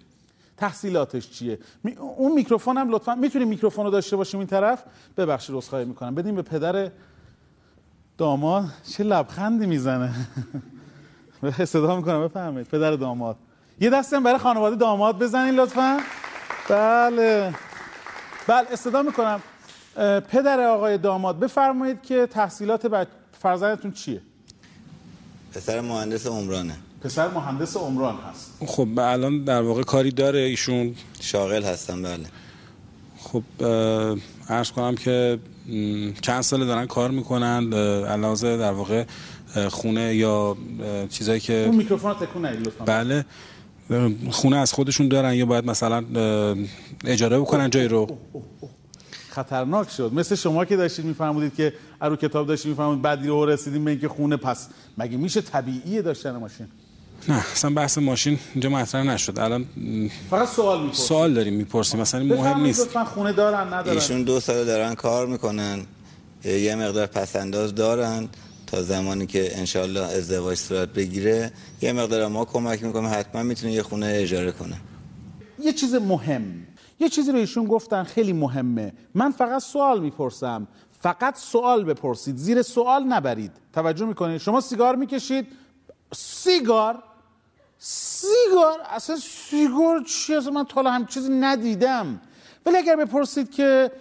تحصیلاتش چیه؟ می- اون میکروفون هم لطفا می‌تونیم میکروفون رو داشته باشیم این طرف؟ ببخشید عذرخواهی می‌کنم. بدیم به پدر داماد چه لبخندی می‌زنه. صدا می‌کنم بفرمایید. پدر داماد. یه دستم برای خانواده داماد بزنین لطفا. بله. بله استدا می‌کنم. پدر آقای داماد بفرمایید که تحصیلات بچ... فرزندتون چیه؟ پسر مهندس عمرانه. پسر مهندس عمران هست. خب الان در واقع کاری داره ایشون. شاغل هستم بله. خب عرض کنم که چند ساله دارن کار می‌کنن. علاوه در واقع خونه یا چیزایی که اون میکروفون رو تکون لطفا. بله. خونه از خودشون دارن یا باید مثلا اجاره بکنن جایی رو؟ خطرناک شد. مثل شما که داشتید میفرمودید که رو کتاب داشتید میفرمودید بعد رو رسیدیم به اینکه خونه پس مگه میشه طبیعیه داشتن ماشین؟ نه اصلا بحث ماشین اینجا مطرح نشد. الان فقط سوال می‌پرسم سوال داریم می‌پرسیم. مثلا مهم نیست. لطفا خونه دارن ندارن؟ ایشون دو سال دارن کار می‌کنن. یه مقدار پسنداز دارن. تا زمانی که انشالله ازدواج صورت بگیره یه مقدار ما کمک می‌کنه حتما می‌تونه یه خونه اجاره کنه. یه چیز مهم. یه چیزی رو ایشون گفتن خیلی مهمه. من فقط سوال می‌پرسم. فقط سوال بپرسید. زیر سوال نبرید. توجه می‌کنید؟ شما سیگار می‌کشید. سیگار؟ سیگار؟ اصلا سیگار چی؟ اصلا من تا هم چیزی ندیدم. ولی اگر بپرسید که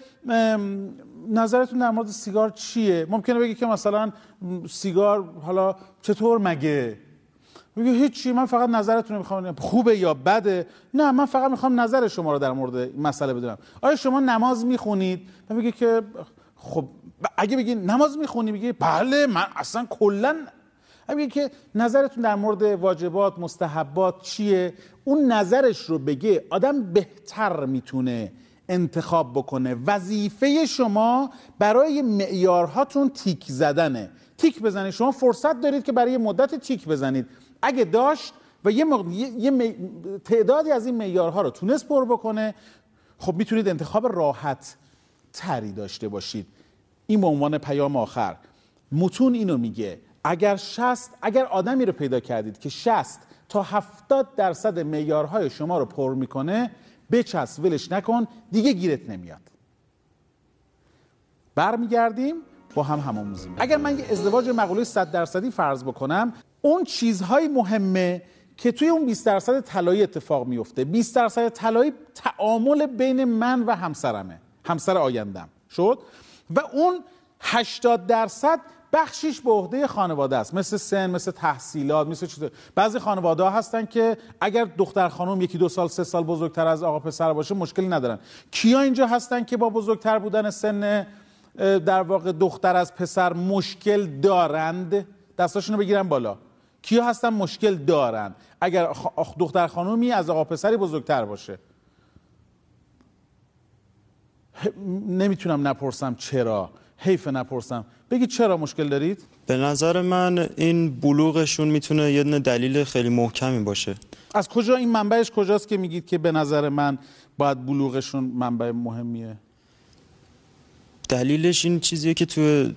نظرتون در مورد سیگار چیه؟ ممکنه بگی که مثلا سیگار حالا چطور مگه؟ میگه هیچی من فقط نظرتون رو می‌خوام خوبه یا بده؟ نه من فقط می‌خوام نظر شما رو در مورد مسئله بدونم. آیا شما نماز می‌خونید؟ و میگه که خب اگه بگی نماز می‌خونی میگه بله من اصلا کلا. بگی که نظرتون در مورد واجبات مستحبات چیه؟ اون نظرش رو بگه آدم بهتر می‌تونه انتخاب بکنه. وظیفه شما برای معیارهاتون تیک زدنه. تیک بزنید. شما فرصت دارید که برای مدت تیک بزنید. اگه داشت و یه, مق... یه... می- تعدادی از این معیارها رو تونست پر بکنه خب می‌تونید انتخاب راحت تری داشته باشید. این به عنوان پیام آخر. متون اینو میگه اگر شست اگر آدمی رو پیدا کردید که شست تا هفتاد درصد معیارهای شما رو پر می‌کنه بچس ولش نکن دیگه گیرت نمیاد. برمیگردیم با هم همآموزی می‌کنیم. اگر من یه ازدواج مقوله 100 درصدی فرض بکنم اون چیزهای مهمه که توی اون 20 درصد طلایی اتفاق میفته 20 درصد طلایی تعامل بین من و همسرمه. همسر آیندم. شد؟ و اون 80 درصد بخشیش به عهده خانواده است. مثل سن مثل تحصیلات مثل چیز. بعضی خانواده ها هستن که اگر دختر خانم یکی دو سال سه سال بزرگتر از آقا پسر باشه مشکلی ندارن. کیا اینجا هستن که با بزرگتر بودن سن در واقع دختر از پسر مشکل دارند؟ دستاشونو بگیرن بالا. کیا هستن مشکل دارن اگر دختر خانومی از آقا پسری بزرگتر باشه. نمی‌تونم نپرسم چرا. حیف نپرسم. بگید چرا مشکل دارید؟ به نظر من این بلوغشون می‌تونه یه دلیل خیلی محکمی باشه. از کجا این منبعش کجاست که میگید که به نظر من باید بلوغشون منبع مهمیه؟ دلیلش این چیزیه که توی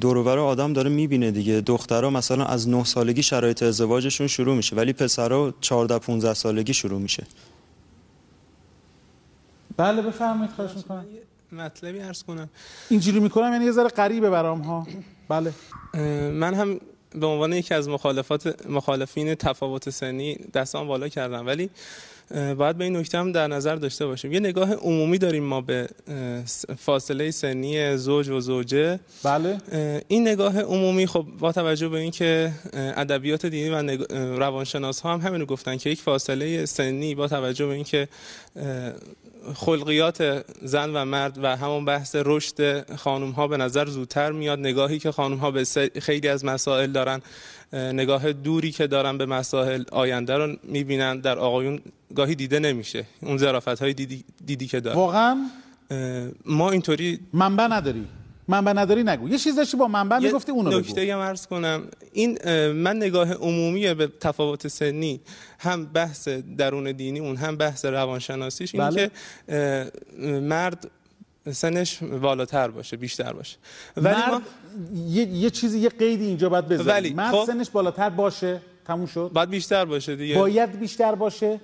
دورور آدم داره می‌بینه دیگه. دخترها مثلا از 9 سالگی شرایط ازدواجشون شروع میشه ولی پسرها 14 15 سالگی شروع میشه. بله بفرمایید خواهش می‌کنم. مطلبی عرض کنم. اینجوری می‌کنم یعنی یه ذره غریبه برام ها. بله. من هم به عنوان یکی از مخالفات مخالفین تفاوت سنی دستان بالا کردم. ولی باید به این نکته هم در نظر داشته باشیم. یه نگاه عمومی داریم ما به فاصله سنی زوج و زوجه. بله. این نگاه عمومی خب با توجه به اینکه ادبیات دینی و نگ- روانشناس ها هم همین رو گفتن که یک فاصله سنی با توجه به اینکه خلقیات زن و مرد و همون بحث رشد خانم ها به نظر زودتر میاد. نگاهی که خانم ها به خیلی از مسائل دارن اه، نگاه دوری که دارن به مسائل آینده رو می‌بینن در آقایون گاهی دیده نمیشه. اون ظرافت های دیدی, دیدی که دارن. واقعا؟ ما اینطوری منبع نداری. منبع نداری نگو. یه چیز داشتی با منبع می‌گفتی اونو بگو. نکته هم عرض کنم. این من نگاه عمومی به تفاوت سنی هم بحث درون دینی اون هم بحث روانشناسیش این بله. که مرد سنش بالاتر باشه بیشتر باشه. ولی مرد ما یه, یه چیزی یه قیدی اینجا باید بذاری. ولی مرد خب- سنش بالاتر باشه. تموم شد. باید بیشتر باشه دیگه. باید بیشتر باشه.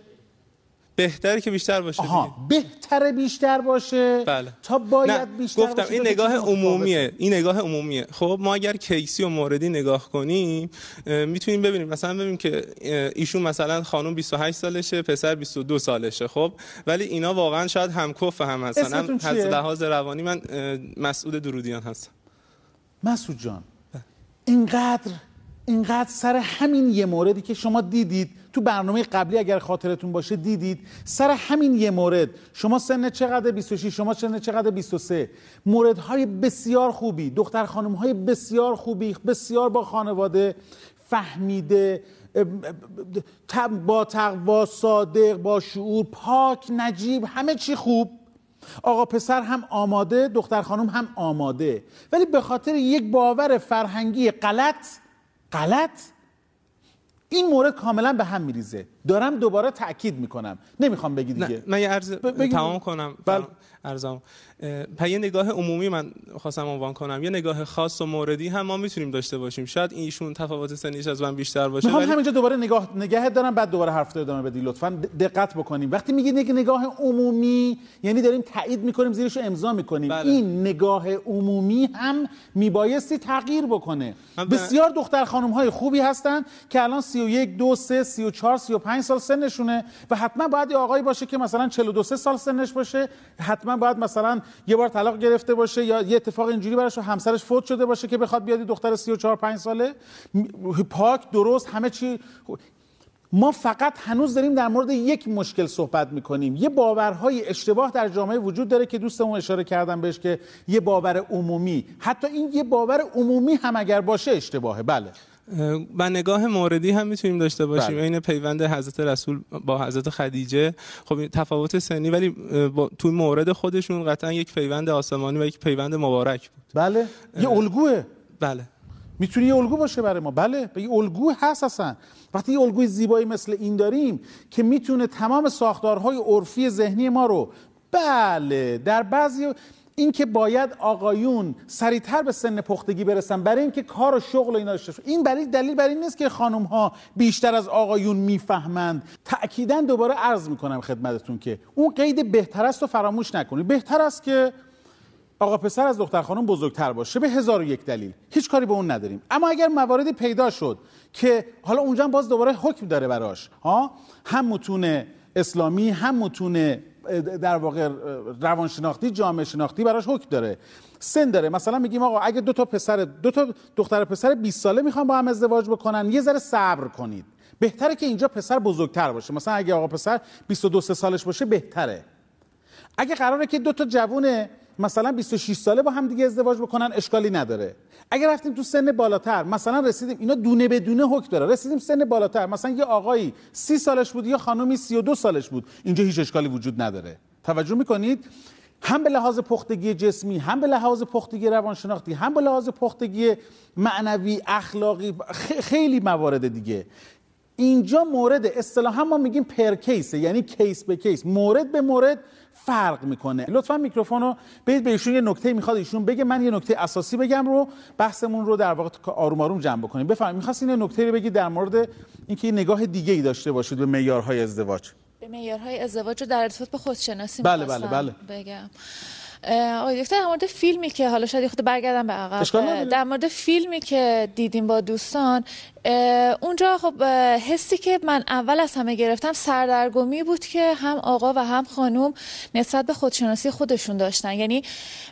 بهتره که بیشتر باشه آها بهتره بیشتر باشه؟ بله. تا باید نه بیشتر گفتم باشه این نگاه. عمومیه. این نگاه عمومیه. خب ما اگر کیسی و موردی نگاه کنیم می‌تونیم ببینیم. مثلا ببینیم که ایشون مثلا خانم 28 سالشه پسر 22 سالشه خب؟ ولی اینا واقعا شاید همکف هم هستن. هم از؟ لحاظ روانی من مسعود درودیان هستم. مسعود جان اینقدر اینقدر سر همین یه موردی که شما دیدید تو برنامه قبلی اگر خاطرتون باشه دیدید سر همین یه مورد. شما سن چقدر 26 شما سن چقدر 23 موردهای بسیار خوبی دختر خانم های بسیار خوبی بسیار با خانواده فهمیده با تقوا صادق با شعور پاک نجیب همه چی خوب. آقا پسر هم آماده دختر خانم هم آماده. ولی به خاطر یک باور فرهنگی غلط غلط این مورد کاملا به هم میریزه. دارم دوباره تاکید می‌کنم. نمی‌خوام بگی دیگه. نه من یه عرض. تمام کنم. بله. ارزم اه، یه نگاه عمومی من خواستم عنوان کنم. یه نگاه خاص و موردی هم ما می‌تونیم داشته باشیم. شاید ایشون تفاوت سنیش از من بیشتر باشه می‌خوام ولی همینجا دوباره نگاه نگهت دارم بعد دوباره حرف ادامه بدی لطفا. دقت بکنیم. وقتی میگید یک نگاه عمومی یعنی داریم تایید می‌کنیم زیرش رو امضا می‌کنیم. بله. این نگاه عمومی هم میبایستی تغییر بکنه. من بسیار دختر خانم های خوبی هستن که الان 31 2 3 34 35 سال سنشونه و حتما باید یه آقایی باشه که مثلا 42 3 سال سنش باشه حتما باید مثلا یه بار طلاق گرفته باشه یا یه اتفاق اینجوری براش همسرش فوت شده باشه که بخواد بیاد دختر 34 5 ساله. پاک درست همه چی. ما فقط هنوز داریم در مورد یک مشکل صحبت می‌کنیم. یه باورهای اشتباه در جامعه وجود داره که دوستمون اشاره کردم بهش که یه باور عمومی. حتی این یه باور عمومی هم اگر باشه اشتباهه. بله. و نگاه موردی هم می‌تونیم داشته باشیم. بله. عین پیوند حضرت رسول با حضرت خدیجه. خب این تفاوت سنی ولی با توی مورد خودشون قطعا یک پیوند آسمانی و یک پیوند مبارک بود. بله. یه الگوه. بله. می‌تونه یه الگو باشه برای ما. بله. یه الگو هست اصلا. وقتی یه الگوی زیبایی مثل این داریم که می‌تونه تمام ساختارهای عرفی ذهنی ما رو بله در بعضی این که باید آقایون سریعتر به سن پختگی برسن برای اینکه کار و شغل و اینا داشته. این برای دلیل بر این نیست که خانم ها بیشتر از آقایون می‌فهمند. تاکیدا دوباره عرض می‌کنم خدمتتون که اون قید بهتر است و فراموش نکنید. بهتر است که آقا پسر از دختر خانم بزرگتر باشه. به هزار و یک دلیل. هیچ کاری به اون نداریم. اما اگر مواردی پیدا شد که حالا اونجا باز دوباره حکم داره براش ها؟ هم متون اسلامی هم متون در واقع روانشناختی جامعه شناختی براش حکم داره. سن داره. مثلا میگیم آقا اگه دو تا پسر دو تا دختر پسر 20 ساله می‌خوان با هم ازدواج بکنن یه ذره صبر کنید. بهتره که اینجا پسر بزرگتر باشه. مثلا اگه آقا پسر 22 سه سالش باشه بهتره. اگه قراره که دو تا جوون مثلا 26 ساله با هم دیگه ازدواج بکنن اشکالی نداره. اگر رفتیم تو سن بالاتر مثلا رسیدیم اینا دونه به دونه حکم داره. رسیدیم سن بالاتر مثلا یه آقایی 30 سالش بود یا خانومی 32 سالش بود اینجا هیچ اشکالی وجود نداره. توجه می‌کنید؟ هم به لحاظ پختگی جسمی هم به لحاظ پختگی روانشناختی هم به لحاظ پختگی معنوی اخلاقی خیلی موارد دیگه. اینجا مورد اصطلاحا ما میگیم per case ه یعنی case به case مورد به مورد فرق می‌کنه. لطفا میکروفون رو بدید به ایشون یه نکته می‌خواد ایشون بگه. من یه نکته اساسی بگم رو بحثمون رو در واقع آروم آروم جمع بکنیم. بفرمایید می‌خواستین یه نکته رو بگید در مورد اینکه یه نگاه دیگه ای داشته باشید به معیارهای ازدواج. به معیارهای ازدواج رو در ارتباط به خودشناسی بله، می‌خواستم بله، بگم. آقای دکتر در مورد فیلمی که حالا شاید خود برگردم به عقب. در مورد فیلمی که دیدیم با دوستان اونجا خب حسی که من اول از همه گرفتم سردرگمی بود که هم آقا و هم خانم نسبت به خودشناسی خودشون داشتن. یعنی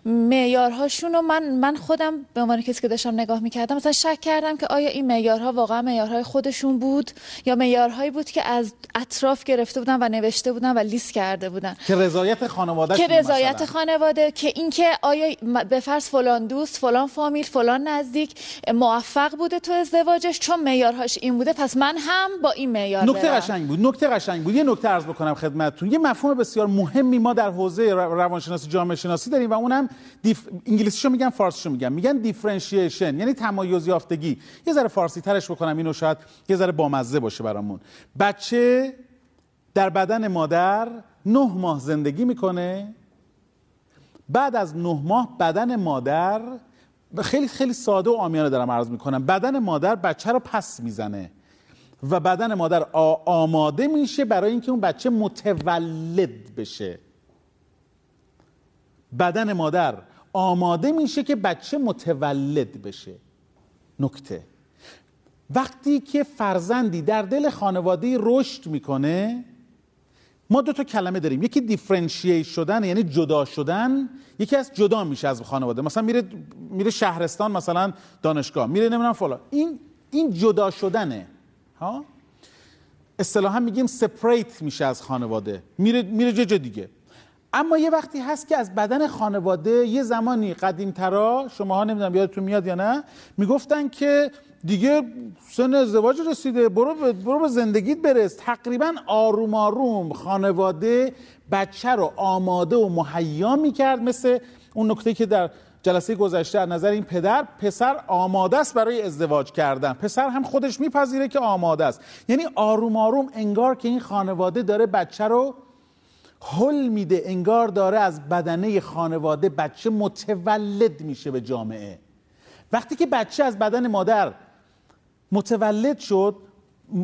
معیارهاشون رو من من خودم به عنوان کسی که داشتم نگاه می‌کردم مثلا شک کردم که آیا این معیارها واقعا معیارهای خودشون بود یا معیارهایی بود که از اطراف گرفته بودن و نوشته بودن و لیست کرده بودن. که رضایت خانواده که رضایت خانواده که اینکه آیا به فرض فلان دوست فلان فامیل فلان نزدیک موفق بوده تو ازدواجش چون معیارهاش این بوده پس من هم با این معیار نکته. قشنگ بود نکته قشنگ بود. یه نکته عرض بکنم خدمتتون. یه مفهوم بسیار مهمی ما در حوزه رو- روانشناسی جامعه شناسی داریم و اونم دیف... انگلیسیشو میگن فارسیشو میگن. میگن دیفرنشیشن یعنی تمایز یافتگی. یه ذره فارسی ترش بکنم اینو شاید یه ذره بامزه باشه برامون. بچه در بدن مادر نه ماه زندگی می‌کنه. بعد از نه ماه بدن مادر خیلی خیلی ساده و آمیانه دارم عرض می‌کنم. بدن مادر بچه رو پس می‌زنه. و بدن مادر آماده میشه برای اینکه اون بچه متولد بشه. بدن مادر آماده میشه که بچه متولد بشه. نکته. وقتی که فرزندی در دل خانواده رشد می‌کنه ما دو تا کلمه داریم. یکی دیفرنشییت شدن یعنی جدا شدن. یکی از جدا میشه از خانواده. مثلا میره میره شهرستان مثلا دانشگاه. میره نمی‌دونم فلان. این این جدا شدنه. ها؟ اصطلاحا میگیم سپریت میشه از خانواده. میره میره جا دیگه. اما یه وقتی هست که از بدن خانواده یه زمانی قدیمترا شماها نمی‌دونم یادتون میاد یا نه می‌گفتن که دیگه سن ازدواج رسیده. برو به, برو به زندگیت برس. تقریبا آروم آروم خانواده بچه رو آماده و مهیا می‌کرد. مثل اون نکته که در جلسه گذشته از نظر این پدر پسر آماده است برای ازدواج کردن. پسر هم خودش میپذیره که آماده است. یعنی آروم آروم انگار که این خانواده داره بچه رو حل میده. انگار داره از بدنه خانواده بچه متولد میشه به جامعه. وقتی که بچه از بدن مادر متولد شد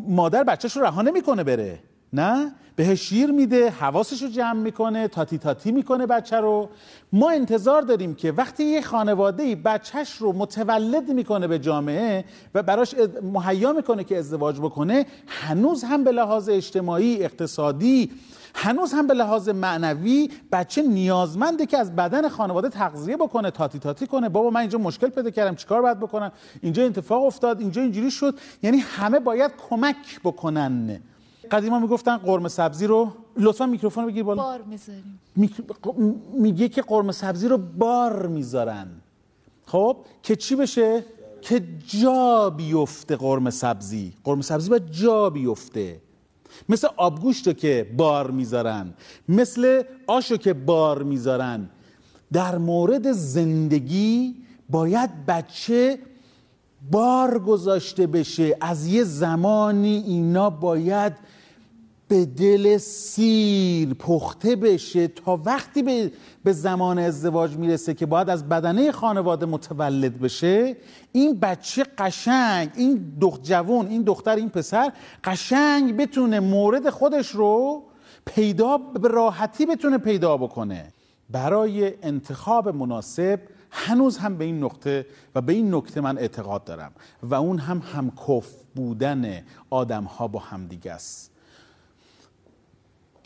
مادر بچهش رو رها نمی‌کنه بره نه؟ بهش شیر میده حواسش رو جمع می‌کنه تاتی تاتی می‌کنه بچه رو. ما انتظار داریم که وقتی یه خانواده بچهش رو متولد می‌کنه به جامعه و براش مهیا می‌کنه که ازدواج بکنه هنوز هم به لحاظ اجتماعی اقتصادی هنوز هم به لحاظ معنوی بچه نیازمنده که از بدن خانواده تغذیه بکنه تاتی تاتی کنه. بابا من اینجا مشکل پیدا کردم چیکار باید بکنم؟ اینجا اتفاق افتاد اینجا اینجوری شد. یعنی همه باید کمک بکنن. قدیما می‌گفتن قرمه سبزی رو لطفا میکروفون رو بگیر بالا. بار می‌ذاریم. میگه که قرمه سبزی رو بار می‌ذارن. خب که چی بشه؟ که جا بیفته قرمه سبزی. قرمه سبزی باید جا بیفته. مثل آبگوشت که بار می‌ذارن مثل آشو که بار می‌ذارن. در مورد زندگی باید بچه بار گذاشته بشه. از یه زمانی اینا باید به دل سیر پخته بشه تا وقتی به, به زمان ازدواج می‌رسه که باید از بدنه خانواده متولد بشه این بچه قشنگ این دخت جوان این دختر این پسر قشنگ بتونه مورد خودش رو پیدا به راحتی بتونه پیدا بکنه. برای انتخاب مناسب هنوز هم به این نقطه و به این نکته من اعتقاد دارم و اون هم همکف بودن آدم ها با همدیگه است.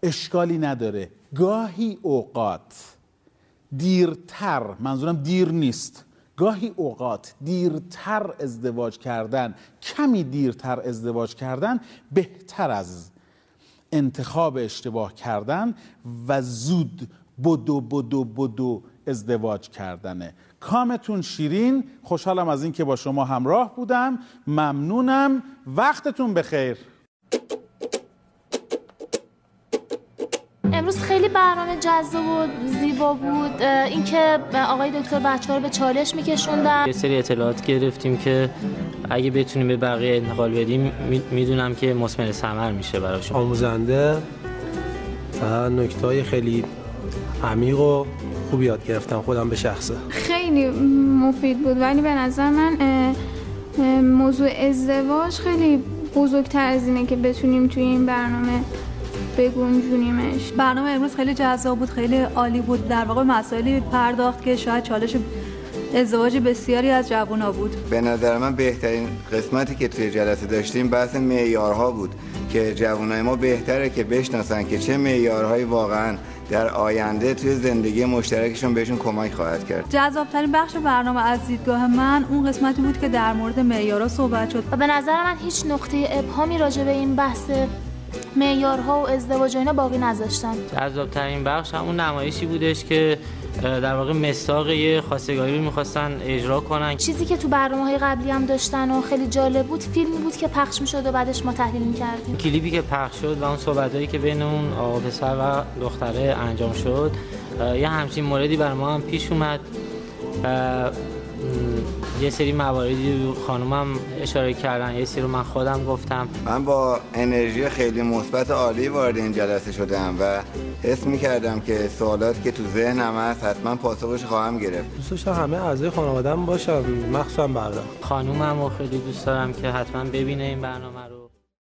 اشکالی نداره. گاهی اوقات دیرتر منظورم دیر نیست. گاهی اوقات دیرتر ازدواج کردن کمی دیرتر ازدواج کردن بهتر از انتخاب اشتباه کردن و زود بدو بدو بدو ازدواج کردنه. کامتون شیرین خوشحالم از اینکه با شما همراه بودم. ممنونم. وقتتون بخیر. امروز خیلی برنامه جذاب و زیبا بود. اینکه آقای دکتر بچه رو به چالش میکشوندن یه سری اطلاعات گرفتیم که اگه بتونیم به بقیه انتقال بدیم می‌دونم که مسمر ثمر میشه براشون آموزنده و نکته خیلی عمیق و خوب یاد گرفتم خودم به شخصه. خیلی مفید بود. ولی به نظر من موضوع ازدواج خیلی بزرگتر از اینه که بتونیم توی این برنامه بگنجونیمش برنامه امروز خیلی جذاب بود خیلی عالی بود. در واقع مسائلی پرداخت که شاید چالش ازدواج بسیاری از جوونا بود. به نظر من بهترین قسمتی که توی جلسه داشتیم بحث معیارها بود که جوانای ما بهتره که بشناسن که چه معیارهایی واقعا در آینده توی زندگی مشترکشون بهشون کمک خواهد کرد. جذابترین بخش برنامه از دیدگاه من اون قسمتی بود که در مورد معیارها صحبت شد. و به نظر من هیچ نقطه ابهامی راجع به این بحث معیارها و ازدواج اینا باقی نذاشتن. جذابترین بخش همون نمایشی بودش که در واقع مساق یه خواستگاری رو می‌خواستن اجرا کنن. چیزی که تو برنامه های قبلی هم داشتن و خیلی جالب بود فیلمی بود که پخش می‌شد و بعدش ما تحلیل می‌کردیم. کلیپی که پخش شد و اون صحبتهایی که بین اون آقا پسر و دختره انجام شد یه همچین موردی بر ما هم پیش اومد. یه سری مواردی خانومم اشاره کردن یه سری رو من خودم گفتم. من با انرژی خیلی مثبت عالی وارد این جلسه شدم و حس می‌کردم که سوالاتی که تو ذهنم هست حتما پاسخش خواهم گرفت. دوست داشتم همه اعضای خانواده‌ام باشم مخصوصا برادر خانومم رو خیلی دوست دارم که حتما ببینه این برنامه رو.